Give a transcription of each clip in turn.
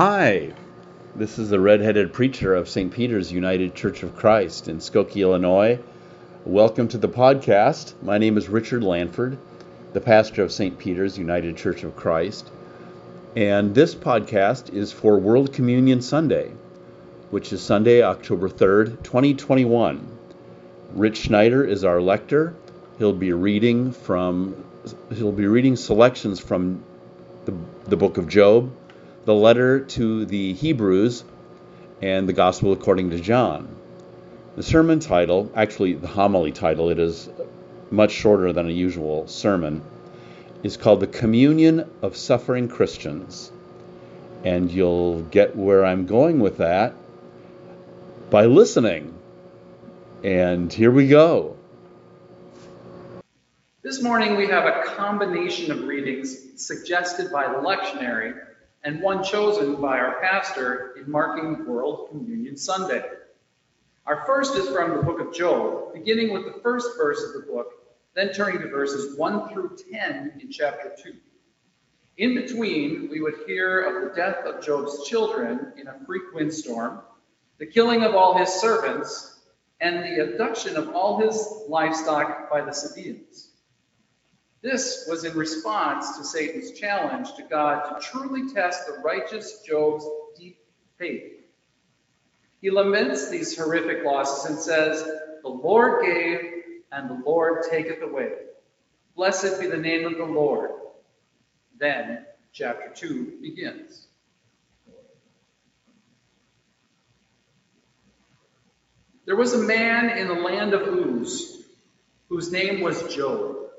Hi, this is the redheaded preacher of St. Peter's United Church of Christ in Skokie, Illinois. Welcome to the podcast. My name is Richard Lanford, the pastor of St. Peter's United Church of Christ. And this podcast is for World Communion Sunday, which is Sunday, October 3rd, 2021. Rich Schneider is our lector. He'll be reading from he'll be reading selections from the, the book of Job, the letter to the Hebrews, and the Gospel according to John. The sermon title, actually the homily title, it is much shorter than a usual sermon, is called The Communion of Suffering Christians. And you'll get where I'm going with that by listening. And here we go. This morning we have a combination of readings suggested by the lectionary and one chosen by our pastor in marking World Communion Sunday. Our first is from the book of Job, beginning with the first verse of the book, then turning to verses 1 through 10 in chapter 2. In between, we would hear of the death of Job's children in a freak windstorm, the killing of all his servants, and the abduction of all his livestock by the Sabaeans. This was in response to Satan's challenge to God to truly test the righteous Job's deep faith. He laments these horrific losses and says, The Lord gave, and the Lord taketh away. Blessed be the name of the Lord. Then chapter 2 begins. There was a man in the land of Uz whose name was Job.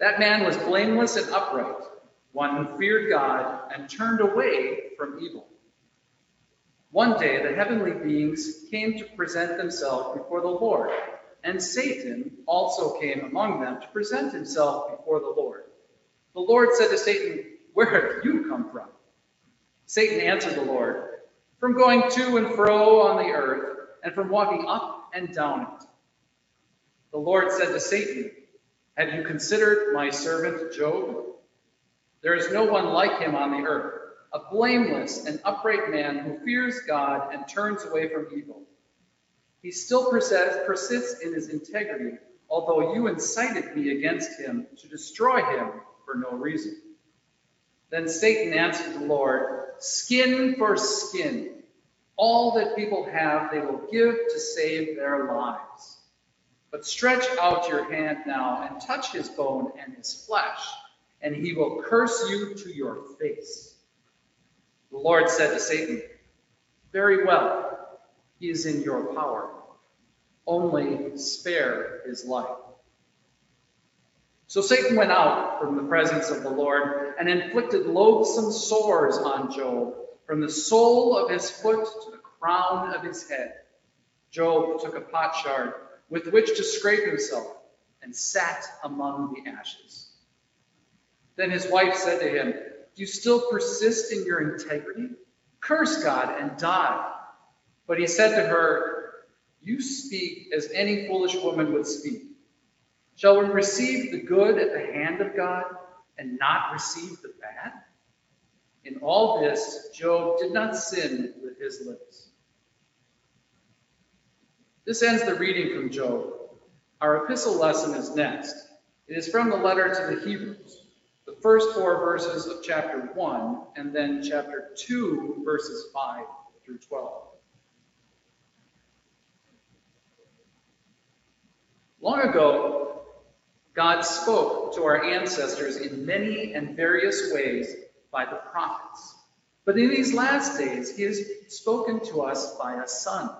That man was blameless and upright, one who feared God and turned away from evil. One day the heavenly beings came to present themselves before the Lord, and Satan also came among them to present himself before the Lord. The Lord said to Satan, Where have you come from? Satan answered the Lord, From going to and fro on the earth, and from walking up and down it. The Lord said to Satan, have you considered my servant Job? There is no one like him on the earth, a blameless and upright man who fears God and turns away from evil. He still persists in his integrity, although you incited me against him to destroy him for no reason. Then Satan answered the Lord, Skin for skin. All that people have, they will give to save their lives. But stretch out your hand now and touch his bone and his flesh, and he will curse you to your face. The Lord said to Satan, Very well, he is in your power. Only spare his life. So Satan went out from the presence of the Lord and inflicted loathsome sores on Job, from the sole of his foot to the crown of his head. Job took a potsherd with which to scrape himself, and sat among the ashes. Then his wife said to him, Do you still persist in your integrity? Curse God and die. But he said to her, You speak as any foolish woman would speak. Shall we receive the good at the hand of God and not receive the bad? In all this, Job did not sin with his lips. This ends the reading from Job. Our epistle lesson is next. It is from the letter to the Hebrews, the first four verses of chapter 1, and then chapter 2, verses 5 through 12. Long ago, God spoke to our ancestors in many and various ways by the prophets. But in these last days, He has spoken to us by a Son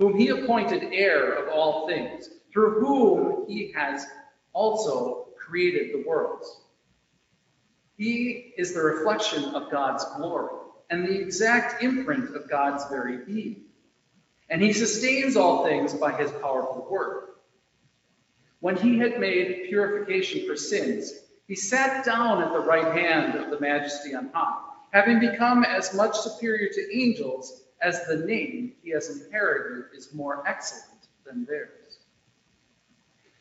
whom he appointed heir of all things, through whom he has also created the worlds. He is the reflection of God's glory and the exact imprint of God's very being. And he sustains all things by his powerful word. When he had made purification for sins, he sat down at the right hand of the majesty on high, having become as much superior to angels as the name he has inherited is more excellent than theirs.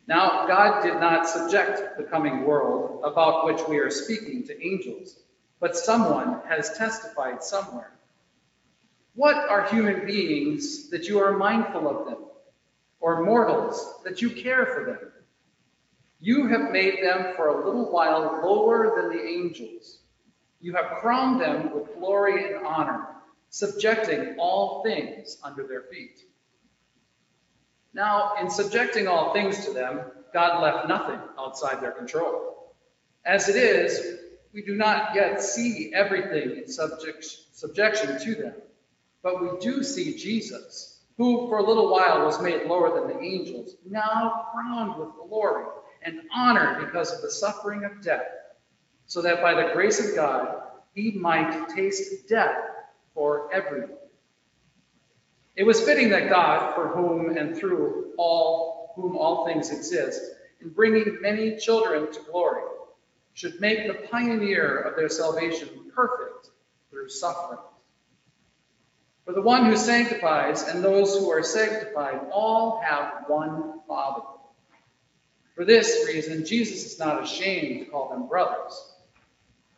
Now, God did not subject the coming world about which we are speaking to angels, but someone has testified somewhere. What are human beings that you are mindful of them, or mortals that you care for them? You have made them for a little while lower than the angels. You have crowned them with glory and honor, subjecting all things under their feet. Now, in subjecting all things to them, God left nothing outside their control. As it is, we do not yet see everything in subject, subjection to them, but we do see Jesus, who for a little while was made lower than the angels, now crowned with glory and honor because of the suffering of death, so that by the grace of God he might taste death for everyone. It was fitting that God, for whom and through all whom all things exist, in bringing many children to glory, should make the pioneer of their salvation perfect through suffering. For the one who sanctifies and those who are sanctified all have one Father. For this reason, Jesus is not ashamed to call them brothers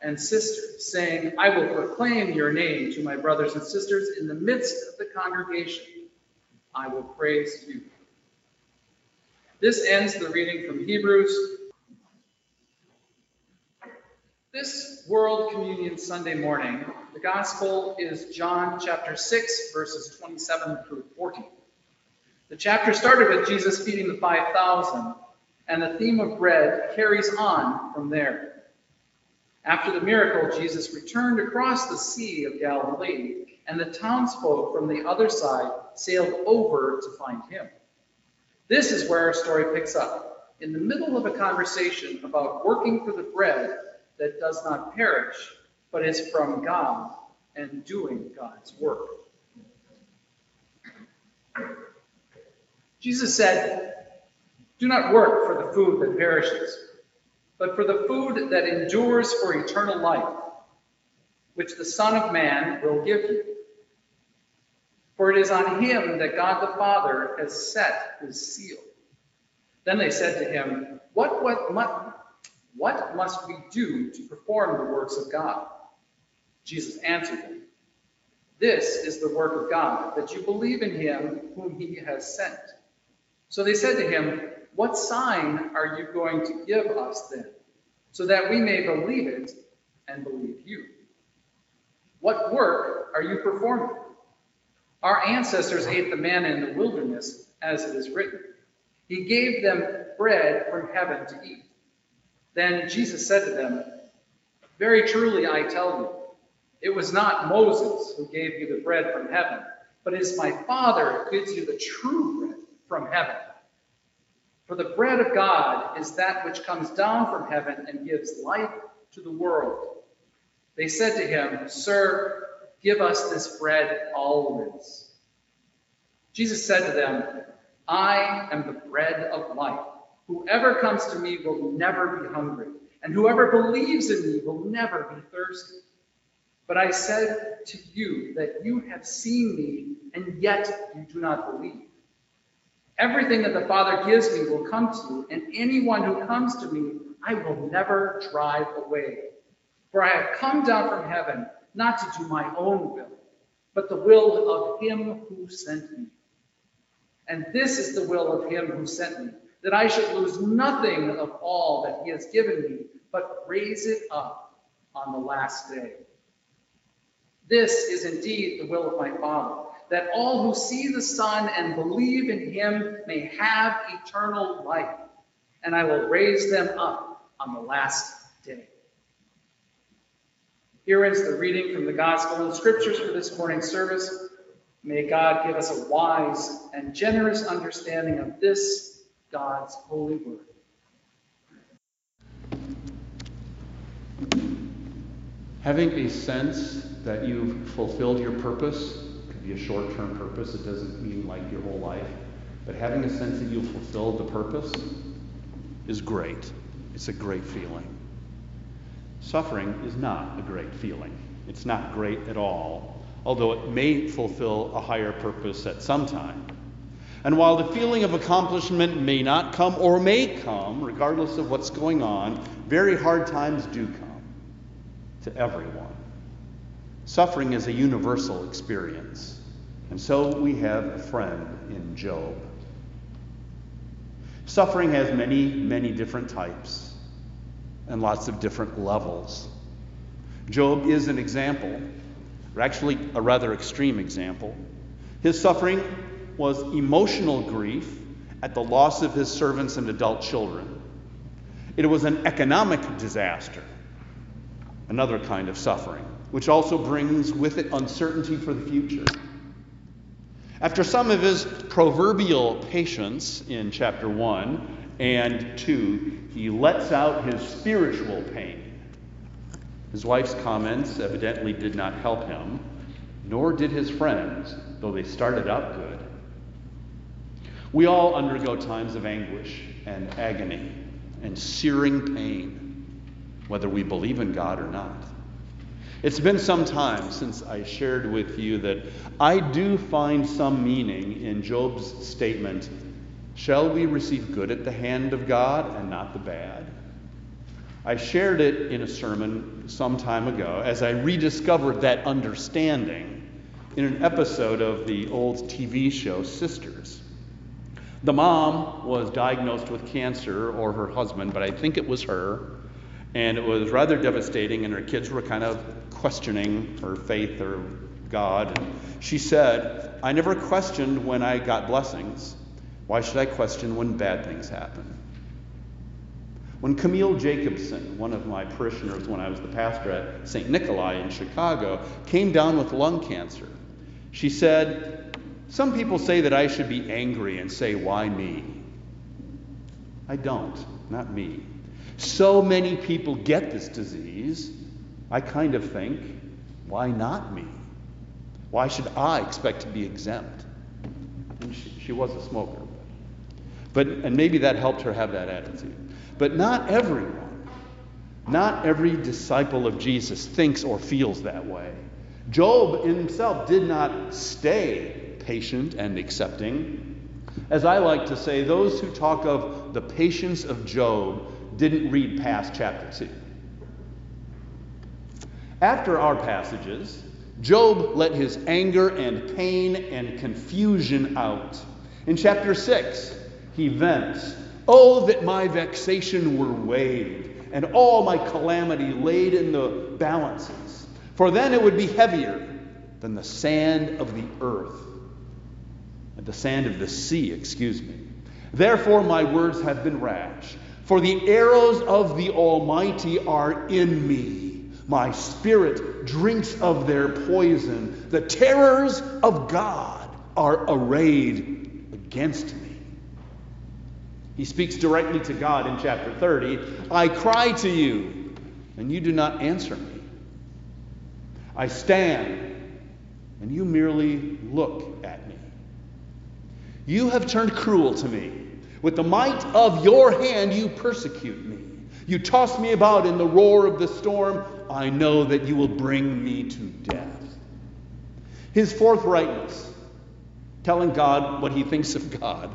and sisters, saying, I will proclaim your name to my brothers and sisters in the midst of the congregation. I will praise you. This ends the reading from Hebrews. This World Communion Sunday morning, the Gospel is John chapter 6, verses 27 through 40. The chapter started with Jesus feeding the 5,000 and the theme of bread carries on from there. After the miracle, Jesus returned across the Sea of Galilee, and the townsfolk from the other side sailed over to find him. This is where our story picks up, in the middle of a conversation about working for the bread that does not perish, but is from God and doing God's work. Jesus said, do not work for the food that perishes, but for the food that endures for eternal life, which the Son of Man will give you. For it is on him that God the Father has set his seal. Then they said to him, What, what, what must we do to perform the works of God? Jesus answered them, This is the work of God, that you believe in him whom he has sent. So they said to him, what sign are you going to give us then, so that we may believe it and believe you? What work are you performing? Our ancestors ate the manna in the wilderness, as it is written. He gave them bread from heaven to eat. Then Jesus said to them, Very truly I tell you, it was not Moses who gave you the bread from heaven, but it is my Father who gives you the true bread from heaven. For the bread of God is that which comes down from heaven and gives life to the world. They said to him, Sir, give us this bread always. Jesus said to them, I am the bread of life. Whoever comes to me will never be hungry, and whoever believes in me will never be thirsty. But I said to you that you have seen me, and yet you do not believe. Everything that the Father gives me will come to you, and anyone who comes to me, I will never drive away. For I have come down from heaven not to do my own will, but the will of him who sent me. And this is the will of him who sent me, that I should lose nothing of all that he has given me, but raise it up on the last day. This is indeed the will of my Father that all who see the Son and believe in him may have eternal life, and I will raise them up on the last day. Here ends the reading from the Gospel and Scriptures for this morning's service. May God give us a wise and generous understanding of this, God's holy word. Having a sense that you've fulfilled your purpose be a short term purpose. It doesn't mean like your whole life. But having a sense that you've fulfilled the purpose is great. It's a great feeling. Suffering is not a great feeling. It's not great at all, although it may fulfill a higher purpose at some time. And while the feeling of accomplishment may not come or may come, regardless of what's going on, very hard times do come. to everyone. Suffering is a universal experience. And so we have a friend in Job. Suffering has many, many different types and lots of different levels. Job is an example, or actually a rather extreme example. His suffering was emotional grief at the loss of his servants and adult children. It was an economic disaster, another kind of suffering, which also brings with it uncertainty for the future. After some of his proverbial patience in chapter 1 and 2, he lets out his spiritual pain. His wife's comments evidently did not help him, nor did his friends, though they started out good. We all undergo times of anguish and agony and searing pain, whether we believe in God or not. It's been some time since I shared with you that I do find some meaning in Job's statement Shall we receive good at the hand of God and not the bad? I shared it in a sermon some time ago as I rediscovered that understanding in an episode of the old TV show Sisters. The mom was diagnosed with cancer, or her husband, but I think it was her, and it was rather devastating, and her kids were kind of questioning her faith or God. And she said, I never questioned when I got blessings. Why should I question when bad things happen? When Camille Jacobson, one of my parishioners when I was the pastor at St. Nikolai in Chicago, came down with lung cancer, she said, Some people say that I should be angry and say, Why me? I don't, not me. So many people get this disease I kind of think, why not me? Why should I expect to be exempt? She, she was a smoker. But, and maybe that helped her have that attitude. But not everyone, not every disciple of Jesus thinks or feels that way. Job himself did not stay patient and accepting. As I like to say, those who talk of the patience of Job didn't read past chapter 2. After our passages, Job let his anger and pain and confusion out. In chapter 6, he vents, Oh, that my vexation were weighed, and all my calamity laid in the balances, for then it would be heavier than the sand of the earth, the sand of the sea, excuse me. Therefore, my words have been rash, for the arrows of the Almighty are in me. My spirit drinks of their poison. The terrors of God are arrayed against me. He speaks directly to God in chapter 30 I cry to you, and you do not answer me. I stand, and you merely look at me. You have turned cruel to me. With the might of your hand, you persecute me. You toss me about in the roar of the storm. I know that you will bring me to death. His forthrightness, telling God what he thinks of God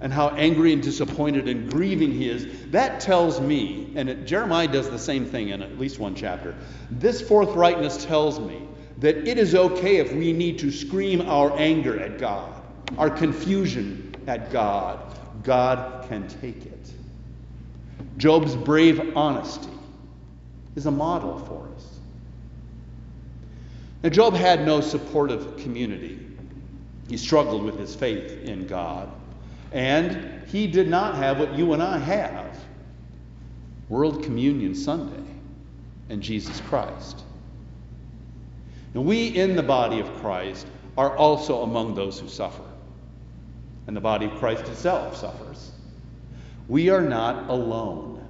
and how angry and disappointed and grieving he is, that tells me, and it, Jeremiah does the same thing in at least one chapter. This forthrightness tells me that it is okay if we need to scream our anger at God, our confusion at God. God can take it. Job's brave honesty is a model for us. Now, Job had no supportive community. He struggled with his faith in God. And he did not have what you and I have World Communion Sunday and Jesus Christ. And we in the body of Christ are also among those who suffer. And the body of Christ itself suffers. We are not alone.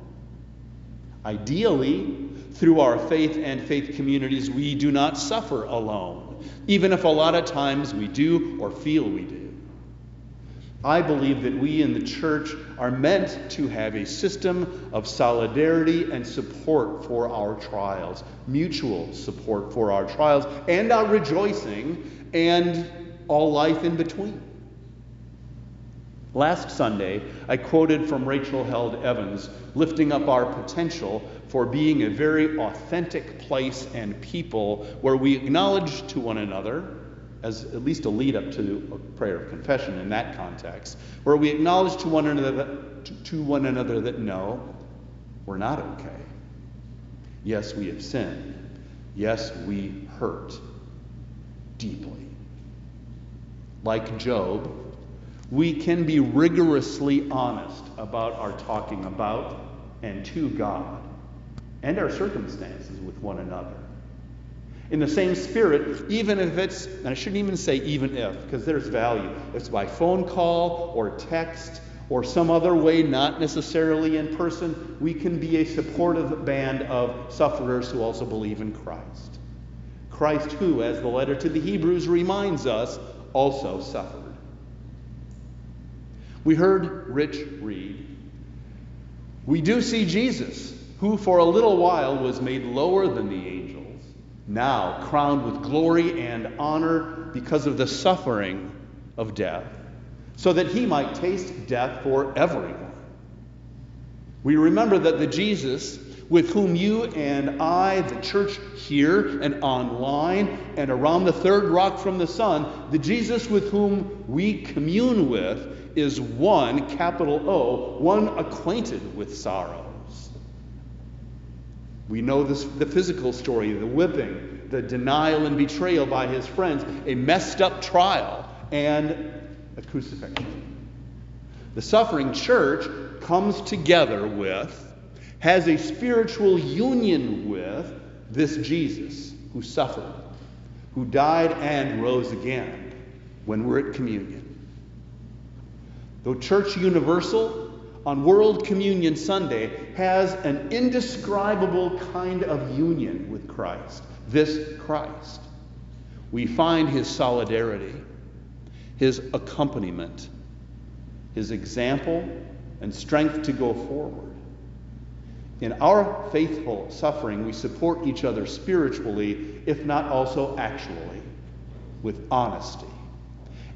Ideally, through our faith and faith communities, we do not suffer alone, even if a lot of times we do or feel we do. I believe that we in the church are meant to have a system of solidarity and support for our trials, mutual support for our trials, and our rejoicing, and all life in between. Last Sunday, I quoted from Rachel Held Evans, lifting up our potential for being a very authentic place and people where we acknowledge to one another, as at least a lead up to a prayer of confession in that context, where we acknowledge to one another to one another that no, we're not okay. Yes, we have sinned. Yes, we hurt deeply. Like Job, we can be rigorously honest about our talking about and to God and our circumstances with one another. In the same spirit, even if it's, and I shouldn't even say even if, because there's value, it's by phone call or text or some other way, not necessarily in person, we can be a supportive band of sufferers who also believe in Christ. Christ, who, as the letter to the Hebrews reminds us, also suffered. We heard Rich read. We do see Jesus, who for a little while was made lower than the angels, now crowned with glory and honor because of the suffering of death, so that he might taste death for everyone. We remember that the Jesus with whom you and I, the church here and online and around the third rock from the sun, the Jesus with whom we commune with, is one, capital O, one acquainted with sorrows. We know this, the physical story, the whipping, the denial and betrayal by his friends, a messed up trial, and a crucifixion. The suffering church comes together with, has a spiritual union with this Jesus who suffered, who died and rose again when we're at communion. Though Church Universal on World Communion Sunday has an indescribable kind of union with Christ, this Christ, we find his solidarity, his accompaniment, his example, and strength to go forward. In our faithful suffering, we support each other spiritually, if not also actually, with honesty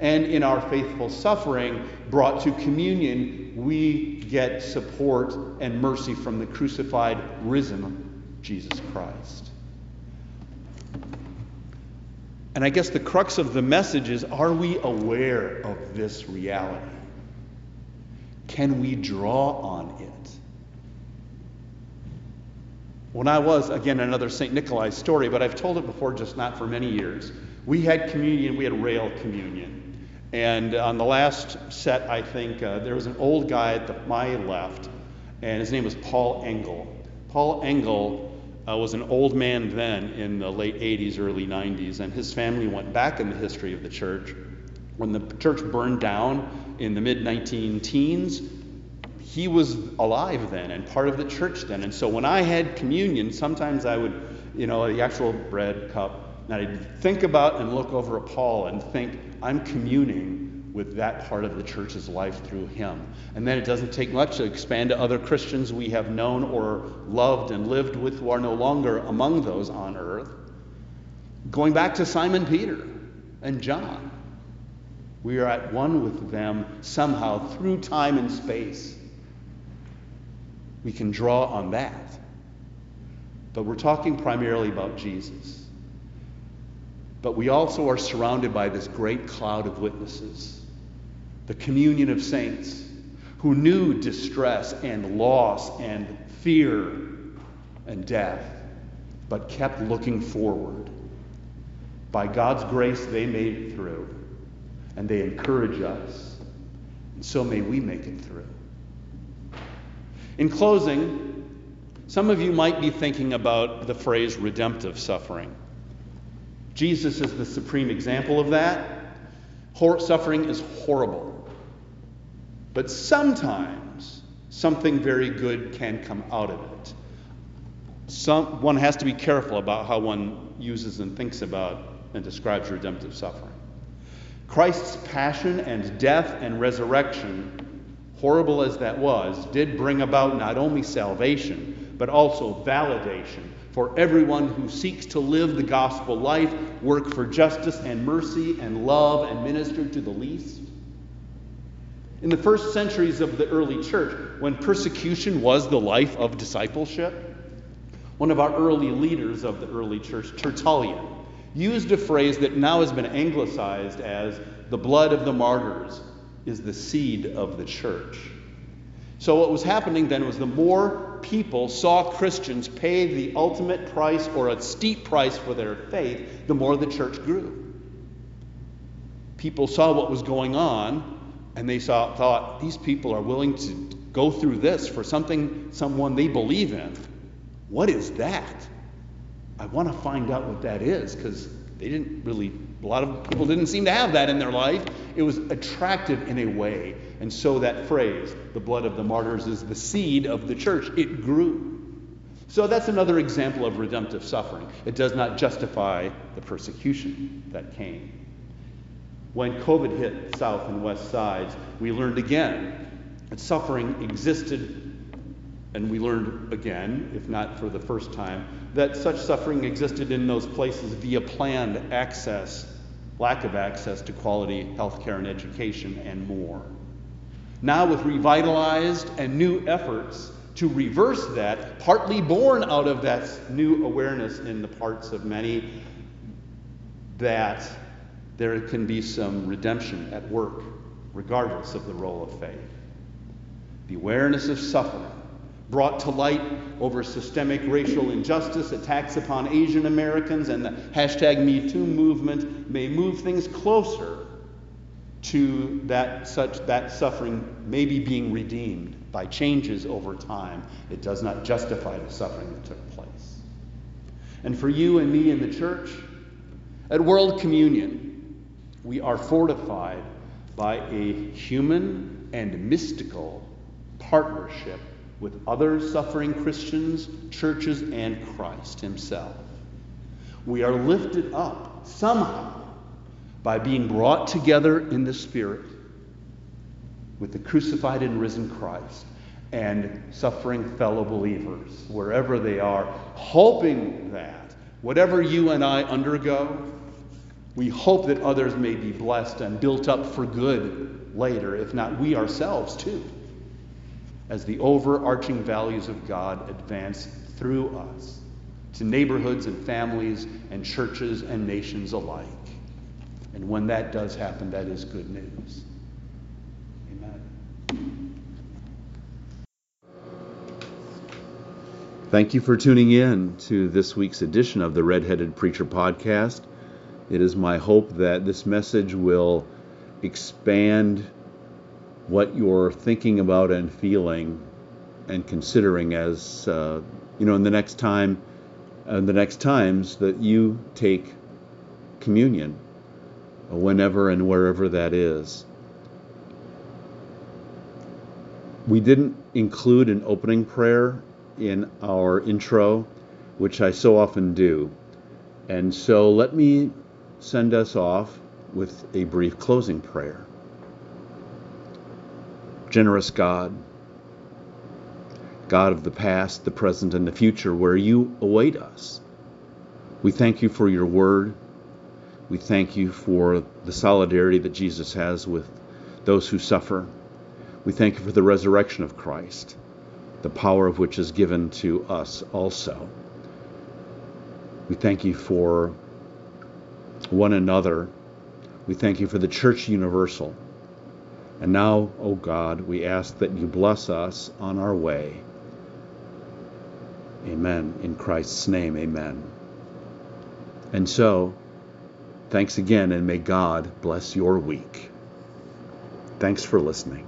and in our faithful suffering brought to communion, we get support and mercy from the crucified, risen Jesus Christ. And I guess the crux of the message is are we aware of this reality? Can we draw on it? When I was, again, another St. Nikolai story, but I've told it before, just not for many years. We had communion, we had rail communion. And on the last set, I think uh, there was an old guy at the, my left, and his name was Paul Engel. Paul Engel uh, was an old man then in the late 80s, early 90s, and his family went back in the history of the church. When the church burned down in the mid 19 teens, he was alive then and part of the church then. And so when I had communion, sometimes I would, you know, the actual bread cup, and I'd think about and look over at Paul and think, I'm communing with that part of the church's life through him. And then it doesn't take much to expand to other Christians we have known or loved and lived with who are no longer among those on earth. Going back to Simon Peter and John, we are at one with them somehow through time and space. We can draw on that. But we're talking primarily about Jesus. But we also are surrounded by this great cloud of witnesses, the communion of saints who knew distress and loss and fear and death, but kept looking forward. By God's grace, they made it through, and they encourage us, and so may we make it through. In closing, some of you might be thinking about the phrase redemptive suffering. Jesus is the supreme example of that. Hor- suffering is horrible. But sometimes something very good can come out of it. Some, one has to be careful about how one uses and thinks about and describes redemptive suffering. Christ's passion and death and resurrection, horrible as that was, did bring about not only salvation, but also validation for everyone who seeks to live the gospel life, work for justice and mercy and love and minister to the least. In the first centuries of the early church, when persecution was the life of discipleship, one of our early leaders of the early church, Tertullian, used a phrase that now has been anglicized as the blood of the martyrs is the seed of the church. So, what was happening then was the more people saw Christians pay the ultimate price or a steep price for their faith, the more the church grew. People saw what was going on and they saw, thought, these people are willing to go through this for something, someone they believe in. What is that? I want to find out what that is because they didn't really, a lot of people didn't seem to have that in their life. It was attractive in a way. And so that phrase, the blood of the martyrs, is the seed of the church. It grew. So that's another example of redemptive suffering. It does not justify the persecution that came. When COVID hit south and west sides, we learned again that suffering existed and we learned again, if not for the first time, that such suffering existed in those places via planned access, lack of access to quality health care and education, and more. Now, with revitalized and new efforts to reverse that, partly born out of that new awareness in the parts of many, that there can be some redemption at work, regardless of the role of faith. The awareness of suffering brought to light over systemic racial injustice, attacks upon Asian Americans, and the hashtag MeToo movement may move things closer to that such that suffering maybe being redeemed by changes over time. It does not justify the suffering that took place. And for you and me in the church, at World Communion, we are fortified by a human and mystical partnership with other suffering Christians, churches, and Christ Himself. We are lifted up somehow by being brought together in the Spirit with the crucified and risen Christ and suffering fellow believers wherever they are, hoping that whatever you and I undergo, we hope that others may be blessed and built up for good later, if not we ourselves too as the overarching values of God advance through us to neighborhoods and families and churches and nations alike. And when that does happen, that is good news. Amen. Thank you for tuning in to this week's edition of the Redheaded Preacher Podcast. It is my hope that this message will expand what you're thinking about and feeling and considering as uh, you know in the next time and the next times that you take communion whenever and wherever that is. We didn't include an opening prayer in our intro which I so often do. And so let me send us off with a brief closing prayer generous God, God of the past, the present, and the future, where you await us. We thank you for your word. We thank you for the solidarity that Jesus has with those who suffer. We thank you for the resurrection of Christ, the power of which is given to us also. We thank you for one another. We thank you for the church universal and now, O God, we ask that you bless us on our way. Amen. In Christ's name, amen. And so, thanks again, and may God bless your week. Thanks for listening.